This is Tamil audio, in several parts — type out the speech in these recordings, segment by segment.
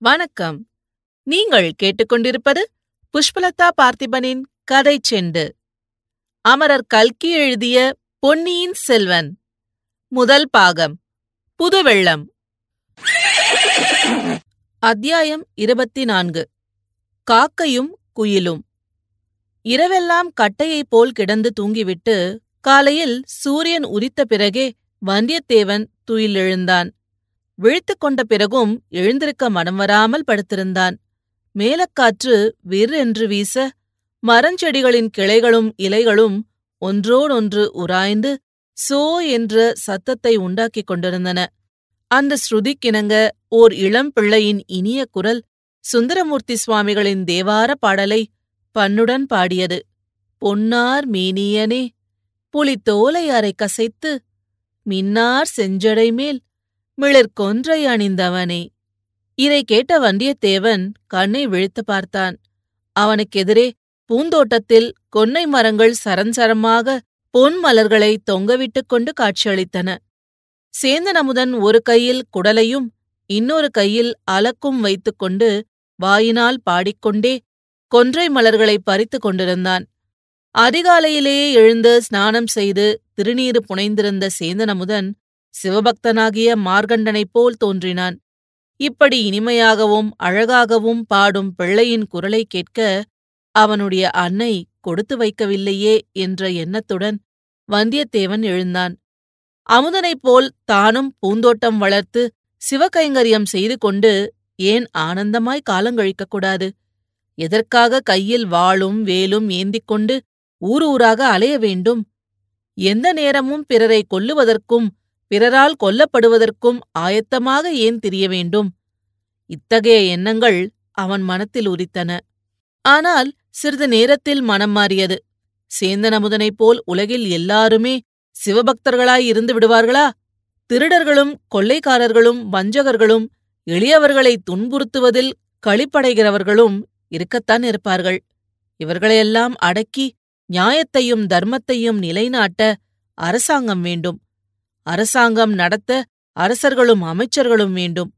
வணக்கம். நீங்கள் கேட்டுக்கொண்டிருப்பது புஷ்பலதா பார்த்திபனின் கதை செண்டு. அமரர் கல்கி எழுதிய பொன்னியின் செல்வன். முதல் பாகம் புதுவெள்ளம். அத்தியாயம் இருபத்தி நான்கு காக்கையும் குயிலும். இரவெல்லாம் கட்டையைப் போல் கிடந்து தூங்கிவிட்டு காலையில் சூரியன் உதித்த பிறகே வந்தியத்தேவன் துயிலெழுந்தான். விழித்துக் கொண்ட பிறகும் எழுந்திருக்க மனம் வராமல் படுத்திருந்தான். மேலக்காற்று விர் என்று வீச மரஞ்செடிகளின் கிளைகளும் இலைகளும் ஒன்றோடொன்று உராய்ந்து சோ என்ற சத்தத்தை உண்டாக்கிக் கொண்டிருந்தன. அந்த ஸ்ருதிக்கிணங்க ஓர் இளம் பிள்ளையின் இனிய குரல் சுந்தரமூர்த்தி சுவாமிகளின் தேவார பாடலை பண்ணுடன் பாடியது. பொன்னார் மேனியனே புலித்தோலை அறை கசைத்து மின்னார் செஞ்சடை மேல் மிளிர்கொன்றை அணிந்தவனே. இதை கேட்ட வந்தியத்தேவன் கண்ணை விழித்து பார்த்தான். அவனுக்கெதிரே பூந்தோட்டத்தில் கொன்னை மரங்கள் சரஞ்சரமாக பொன் மலர்களை தொங்கவிட்டுக் கொண்டு காட்சியளித்தன. சேந்தன் அமுதன் ஒரு கையில் குடலையும் இன்னொரு கையில் அலக்கும் வைத்துக்கொண்டு வாயினால் பாடிக்கொண்டே கொன்றை மலர்களை பறித்துக் கொண்டிருந்தான். அதிகாலையிலேயே எழுந்து ஸ்நானம் செய்து திருநீறு புனைந்திருந்த சேந்தனமுதன் சிவபக்தனாகிய மார்கண்டனைப் போல் தோன்றினான். இப்படி இனிமையாகவும் அழகாகவும் பாடும் பிள்ளையின் குரலை கேட்க அவனுடைய அன்னை கொடுத்து வைக்கவில்லையே என்ற எண்ணத்துடன் வந்தியத்தேவன் எழுந்தான். அமுதனைப் போல் தானும் பூந்தோட்டம் வளர்த்து சிவகைங்கரியம் செய்து கொண்டு ஏன் ஆனந்தமாய் காலங்கழிக்கக் கூடாது? எதற்காக கையில் வாளும் வேலும் ஏந்திக் கொண்டு ஊர் ஊராக அலைய வேண்டும்? எந்த நேரமும் பிறரை கொல்லுவதற்கும் பிறரால் கொல்லப்படுவதற்கும் ஆயத்தமாக ஏன் திரிய வேண்டும்? இத்தகைய எண்ணங்கள் அவன் மனத்தில் உரித்தன. ஆனால் சிறிது நேரத்தில் மனம் மாறியது. சேந்தனமுதனைப் போல் உலகில் எல்லாருமே சிவபக்தர்களாய் இருந்து விடுவார்களா? திருடர்களும் கொள்ளைக்காரர்களும் வஞ்சகர்களும் எளியவர்களை துன்புறுத்துவதில் களிப்படைகிறவர்களும் இருக்கத்தான் இருப்பார்கள். இவர்களையெல்லாம் அடக்கி நியாயத்தையும் தர்மத்தையும் நிலைநாட்ட அரசாங்கம் வேண்டும். அரசாங்கம் நடத்த அரசர்களும் அமைச்சர்களும் வேண்டும்.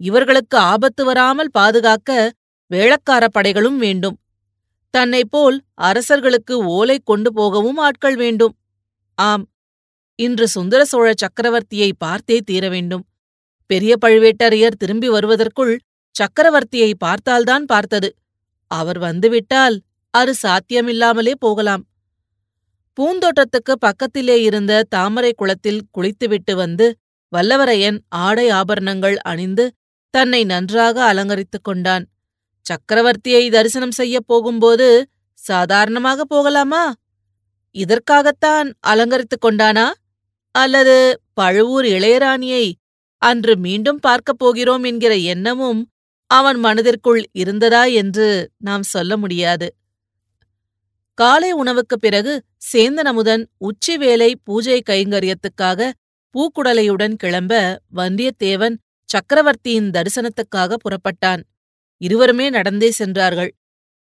இவர்களுக்கு ஆபத்து வராமல் பாதுகாக்க வேளக்கார படைகளும் வேண்டும். தன்னைப் போல் அரசர்களுக்கு ஓலை கொண்டு போகவும் ஆட்கள் வேண்டும். ஆம் இன்று சுந்தர சோழ சக்கரவர்த்தியை பார்த்தே தீர வேண்டும். பெரிய பழுவேட்டரையர் திரும்பி வருவதற்குள் சக்கரவர்த்தியை பார்த்தால்தான் பார்த்தது. அவர் வந்துவிட்டால் அது சாத்தியமில்லாமலே போகலாம். பூந்தோட்டத்துக்கு பக்கத்திலே இருந்த தாமரை குளத்தில் குளித்துவிட்டு வந்து வல்லவரையன் ஆடை ஆபரணங்கள் அணிந்து தன்னை நன்றாக அலங்கரித்துக் கொண்டான். சக்கரவர்த்தியை தரிசனம் செய்யப் போகும்போது சாதாரணமாக போகலாமா? இதற்காகத்தான் அலங்கரித்துக் கொண்டானா? அல்லது பழுவூர் இளையராணியை அன்று மீண்டும் பார்க்கப் போகிறோம் என்கிற எண்ணமும் அவன் மனதிற்குள் இருந்ததா என்று நாம் சொல்ல முடியாது. காலை உணவுக்குப் பிறகு சேந்தனமுதன் உச்சிவேலை பூஜை கைங்கரியத்துக்காக பூக்குடலையுடன் கிளம்ப வந்தியத்தேவன் சக்கரவர்த்தியின் தரிசனத்துக்காக புறப்பட்டான். இருவருமே நடந்தே சென்றார்கள்.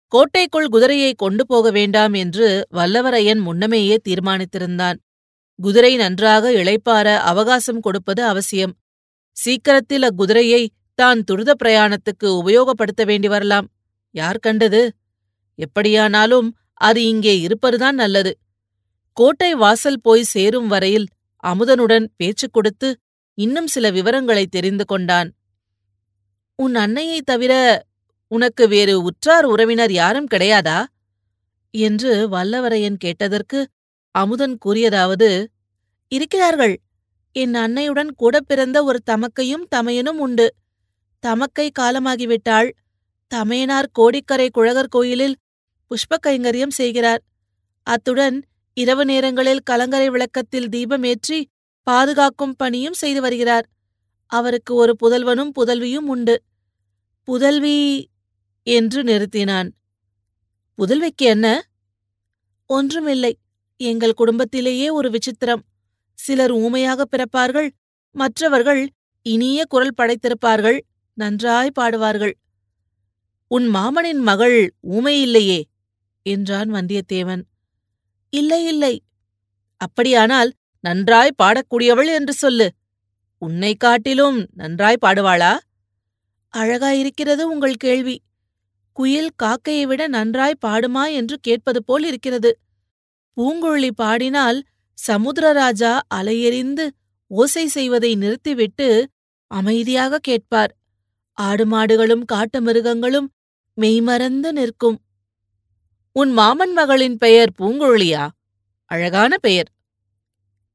கோட்டைக்குள் குதிரையை கொண்டு போக வேண்டாம் என்று வல்லவரையன் முன்னமேயே தீர்மானித்திருந்தான். குதிரை நன்றாக இளைப்பார அவகாசம் கொடுப்பது அவசியம். சீக்கிரத்தில் அக்குதிரையை தான் துரித பிரயாணத்துக்கு உபயோகப்படுத்த வேண்டி வரலாம். யார் கண்டது? எப்படியானாலும் அது இங்கே இருப்பதுதான் நல்லது. கோட்டை வாசல் போய் சேரும் வரையில் அமுதனுடன் பேச்சு கொடுத்து இன்னும் சில விவரங்களை தெரிந்து கொண்டான். உன் அன்னையைத் தவிர உனக்கு வேறு உற்றார் உறவினர் யாரும் கிடையாதா? என்று வல்லவரையன் கேட்டதற்கு அமுதன் கூறியதாவது இருக்கிறார்கள். என் அன்னையுடன் கூட பிறந்த ஒரு தமக்கையும் தமையனும் உண்டு. தமக்கை காலமாகிவிட்டாள் தமையனார் கோடிக்கரை குழகர் கோயிலில் புஷ்ப கைங்கரியம் செய்கிறார். அத்துடன் இரவு நேரங்களில் கலங்கரை விளக்கத்தில் தீபமேற்றி பாதுகாக்கும் பணியும் செய்து வருகிறார். அவருக்கு ஒரு புதல்வனும் புதல்வியும் உண்டு. புதல்வி என்று நிறுத்தினான். புதல்விக்கு என்ன? ஒன்றுமில்லை. எங்கள் குடும்பத்திலேயே ஒரு விசித்திரம். சிலர் ஊமையாக பிறப்பார்கள். மற்றவர்கள் இனிய குரல் படைத்திருப்பார்கள். நன்றாய் பாடுவார்கள். உன் மாமனின் மகள் ஊமையில்லையே என்றான் வந்தியத்தேவன். இல்லை இல்லை. அப்படியானால் நன்றாய் பாடக்கூடியவள் என்று சொல்லு. உன்னை காட்டிலும் நன்றாய் பாடுவாளா? அழகாயிருக்கிறது உங்கள் கேள்வி. குயில் காக்கையை விட நன்றாய் பாடுமா என்று கேட்பது போல் இருக்கிறது. பூங்குழலி பாடினால் சமுத்திரராஜா அலையெறிந்து ஓசை செய்வதை நிறுத்திவிட்டு அமைதியாக கேட்பார். ஆடு மாடுகளும் காட்டு மிருகங்களும் மெய்மறந்து நிற்கும். உன் மாமன் மகளின் பெயர் பூங்குழலியா? அழகான பெயர்.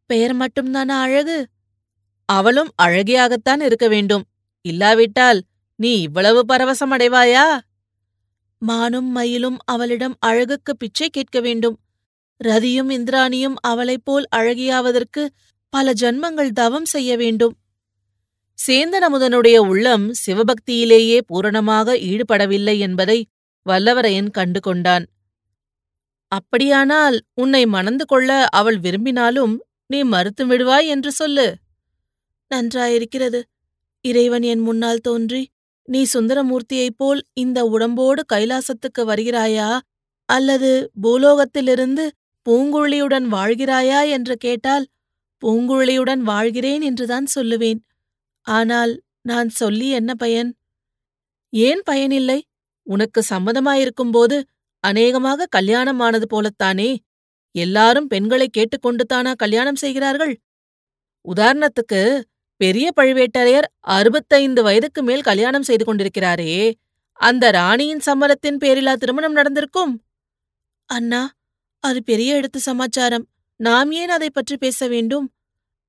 பெயர் மட்டும்தானா அழகு? அவளும் அழகியாகத்தான் இருக்க வேண்டும். இல்லாவிட்டால் நீ இவ்வளவு பரவசம் அடைவாயா மானும் மயிலும் அவளிடம் அழகுக்கு பிச்சை கேட்க வேண்டும். ரதியும் இந்திராணியும் அவளைப் போல் அழகியாவதற்கு பல ஜன்மங்கள் தவம் செய்ய வேண்டும். சேந்தன் அமுதனுடைய உள்ளம் சிவபக்தியிலேயே பூரணமாக ஈடுபடவில்லை என்பதை வல்லவரையன் கண்டு கொண்டான் அப்படியானால் உன்னை மணந்து கொள்ள அவள் விரும்பினாலும் நீ மறுத்து விடுவாய் என்று சொல்லு. நன்றாயிருக்கிறது. இறைவன் என் முன்னால் தோன்றி நீ சுந்தரமூர்த்தியைப் போல் இந்த உடம்போடு கைலாசத்துக்கு வருகிறாயா? அல்லது பூலோகத்திலிருந்து பூங்குழியுடன் வாழ்கிறாயா என்று கேட்டால் பூங்குழலியுடன் வாழ்கிறேன் என்றுதான் சொல்லுவேன். ஆனால் நான் சொல்லி என்ன பயன்? ஏன் பயனில்லை? உனக்கு சம்மதமாயிருக்கும்போது அநேகமாக கல்யாணமானது போலத்தானே? எல்லாரும் பெண்களை கேட்டுக்கொண்டு தானா கல்யாணம் செய்கிறார்கள்? உதாரணத்துக்கு பெரிய பழுவேட்டரையர் அறுபத்தைந்து வயதுக்கு மேல் கல்யாணம் செய்து கொண்டிருக்கிறாரே அந்த ராணியின் சம்மதத்தின் பேரிலா திருமணம் நடந்திருக்கும்? அண்ணா அது பெரிய எடுத்து சமாச்சாரம். நாம் ஏன் அதை பற்றி பேச வேண்டும்?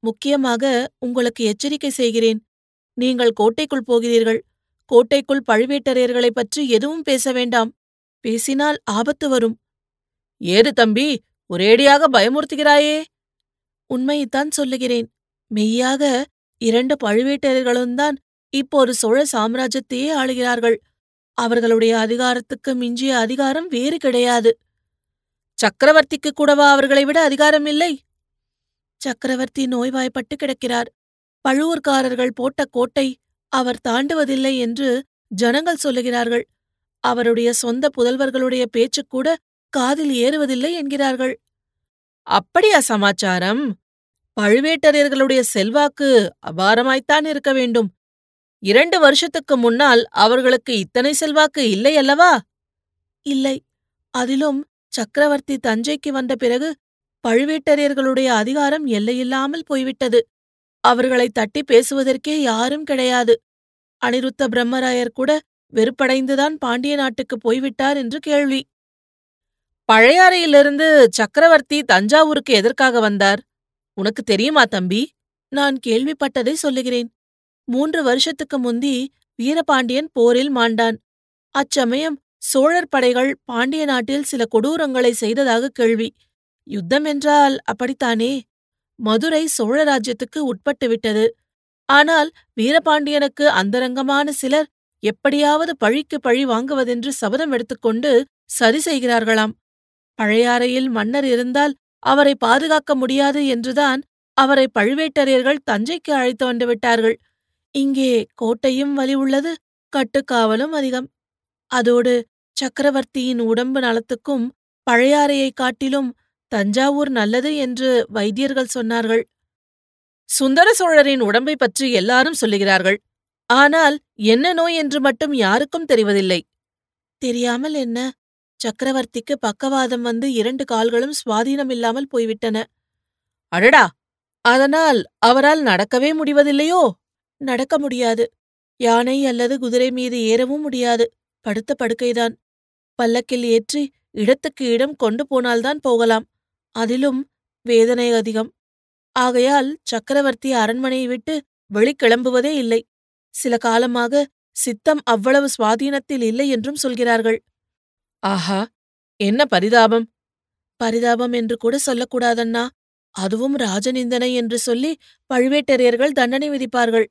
முக்கியமாக உங்களுக்கு எச்சரிக்கை செய்கிறேன். நீங்கள் கோட்டைக்குள் போகிறீர்கள். கோட்டைக்குள் பழுவேட்டரையர்களைப் பற்றி எதுவும் பேச வேண்டாம். பேசினால் ஆபத்து வரும். ஏது தம்பி ஒரேடியாக பயமுறுத்துகிறாயே? உண்மையைத்தான் சொல்லுகிறேன். மெய்யாக இரண்டு பழுவேட்டரர்களும்தான் இப்போது சோழ சாம்ராஜ்யத்தையே ஆளுகிறார்கள். அவர்களுடைய அதிகாரத்துக்கு மிஞ்சிய அதிகாரம் வேறு கிடையாது. சக்கரவர்த்திக்கு கூடவா அவர்களை விட அதிகாரம் இல்லை? சக்கரவர்த்தி நோய்வாய்ப்பட்டு கிடக்கிறார். பழுவூர்காரர்கள் போட்ட கோட்டை அவர் தாண்டுவதில்லை என்று ஜனங்கள் சொல்லுகிறார்கள். அவருடைய சொந்த புதல்வர்களுடைய பேச்சுக்கூட காதில் ஏறுவதில்லை என்கிறார்கள். அப்படியா சமாச்சாரம் பழுவேட்டரையர்களுடைய செல்வாக்கு அபாரமாய்த்தான் இருக்க வேண்டும். இரண்டு வருஷத்துக்கு முன்னால் அவர்களுக்கு இத்தனை செல்வாக்கு இல்லை அல்லவா? இல்லை. அதிலும் சக்கரவர்த்தி தஞ்சைக்கு வந்த பிறகு பழுவேட்டரையர்களுடைய அதிகாரம் எல்லையில்லாமல் போய்விட்டது. அவர்களை தட்டி பேசுவதற்கே யாரும் கிடையாது. அனிருத்த பிரம்மராயர் கூட வெறுப்படைந்துதான் பாண்டிய நாட்டுக்குப் போய்விட்டார் என்று கேள்வி. பழையாறையிலிருந்து சக்கரவர்த்தி தஞ்சாவூருக்கு எதற்காக வந்தார்? உனக்கு தெரியுமா தம்பி? நான் கேள்விப்பட்டதை சொல்லுகிறேன். மூன்று வருஷத்துக்கு முந்தி வீரபாண்டியன் போரில் மாண்டான். அச்சமயம் சோழர் படைகள் பாண்டிய நாட்டில் சில கொடூரங்களை செய்ததாக கேள்வி. யுத்தம் என்றால் அப்படித்தானே? மதுரை சோழ ராஜ்யத்துக்கு உட்பட்டு விட்டது ஆனால் வீரபாண்டியனுக்கு அந்தரங்கமான சிலர் எப்படியாவது பழிக்கு பழி வாங்குவதென்று சபதம் எடுத்துக்கொண்டு சரி செய்கிறார்களாம். பழையாறையில் மன்னர் இருந்தால் அவரை பாதுகாக்க முடியாது என்றுதான் அவரை பழுவேட்டரையர்கள் தஞ்சைக்கு அழைத்து வந்து விட்டார்கள். இங்கே கோட்டையும் வலி உள்ளது கட்டுக்காவலும் அதிகம். அதோடு சக்கரவர்த்தியின் உடம்பு நலத்துக்கும் பழையாறையைக் காட்டிலும் தஞ்சாவூர் நல்லது என்று வைத்தியர்கள் சொன்னார்கள். சுந்தர சோழரின் உடம்பை பற்றி எல்லாரும் சொல்லுகிறார்கள். ஆனால் என்ன நோய் என்று மட்டும் யாருக்கும் தெரிவதில்லை. தெரியாமல் என்ன? சக்கரவர்த்திக்கு பக்கவாதம் வந்து இரண்டு கால்களும் சுவாதீனமில்லாமல் போய்விட்டன. அடடா! அதனால் அவரால் நடக்கவே முடிவதில்லையோ? நடக்க முடியாது. யானை அல்லது குதிரை மீது ஏறவும் முடியாது. படுத்த படுக்கைதான். பல்லக்கில் ஏற்றி இடத்துக்கு இடம் கொண்டு போனால்தான் போகலாம். அதிலும் வேதனை அதிகம். ஆகையால் சக்கரவர்த்தி அரண்மனையை விட்டு வெளிக்கிளம்புவதே இல்லை. சில காலமாக சித்தம் அவ்வளவு சுவாதீனத்தில் இல்லை என்றும் சொல்கிறார்கள். ஆஹா என்ன பரிதாபம்? பரிதாபம் என்று கூட சொல்லக்கூடாதண்ணா. அதுவும் ராஜநிந்தனை என்று சொல்லி பழுவேட்டரையர்கள் தண்டனை விதிப்பார்கள்.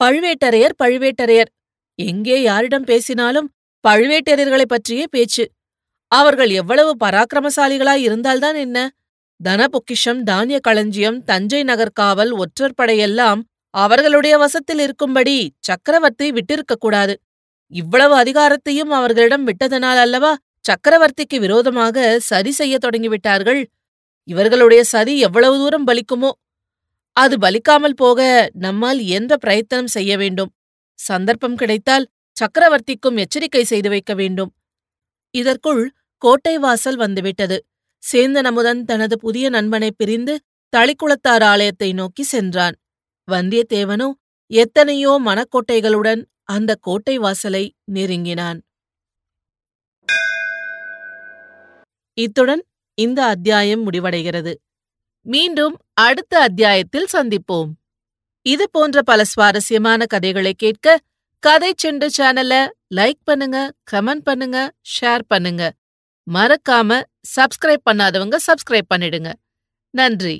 பழுவேட்டரையர் பழுவேட்டரையர். எங்கே யாரிடம் பேசினாலும் பழுவேட்டரையர்களைப் பற்றியே பேச்சு. அவர்கள் எவ்வளவு பராக்கிரமசாலிகளாய் இருந்தால்தான் என்ன? தன பொக்கிஷம் தானிய களஞ்சியம் தஞ்சை நகர்காவல் ஒற்றற்படையெல்லாம் அவர்களுடைய வசத்தில் இருக்கும்படி சக்கரவர்த்தி விட்டிருக்கக் கூடாது. இவ்வளவு அதிகாரத்தையும் அவர்களிடம் விட்டதனால் அல்லவா சக்கரவர்த்திக்கு விரோதமாக சதி செய்யத் தொடங்கிவிட்டார்கள்? இவர்களுடைய சதி எவ்வளவு தூரம் பலிக்குமோ? அது பலிக்காமல் போக நம்மால் எந்த பிரயத்தனம் செய்ய வேண்டும்? சந்தர்ப்பம் கிடைத்தால் சக்கரவர்த்திக்கும் எச்சரிக்கை செய்து வைக்க வேண்டும். இதற்குள் கோட்டை வாசல் வந்துவிட்டது. சேந்தன் அமுதன் தனது புதிய நண்பனை பிரிந்து தளிக்குளத்தார் ஆலயத்தை நோக்கி சென்றான். வந்தியத்தேவனோ எத்தனையோ மனக்கோட்டைகளுடன் அந்த கோட்டை வாசலை நெருங்கினான். இத்துடன் இந்த அத்தியாயம் முடிவடைகிறது. மீண்டும் அடுத்த அத்தியாயத்தில் சந்திப்போம். இது போன்ற பல சுவாரஸ்யமான கதைகளை கேட்க கதை செண்டு சேனலை லைக் பண்ணுங்க கமெண்ட் பண்ணுங்க ஷேர் பண்ணுங்க. மறக்காம சப்ஸ்கிரைப் பண்ணாதவங்க சப்ஸ்கிரைப் பண்ணிடுங்க. நன்றி.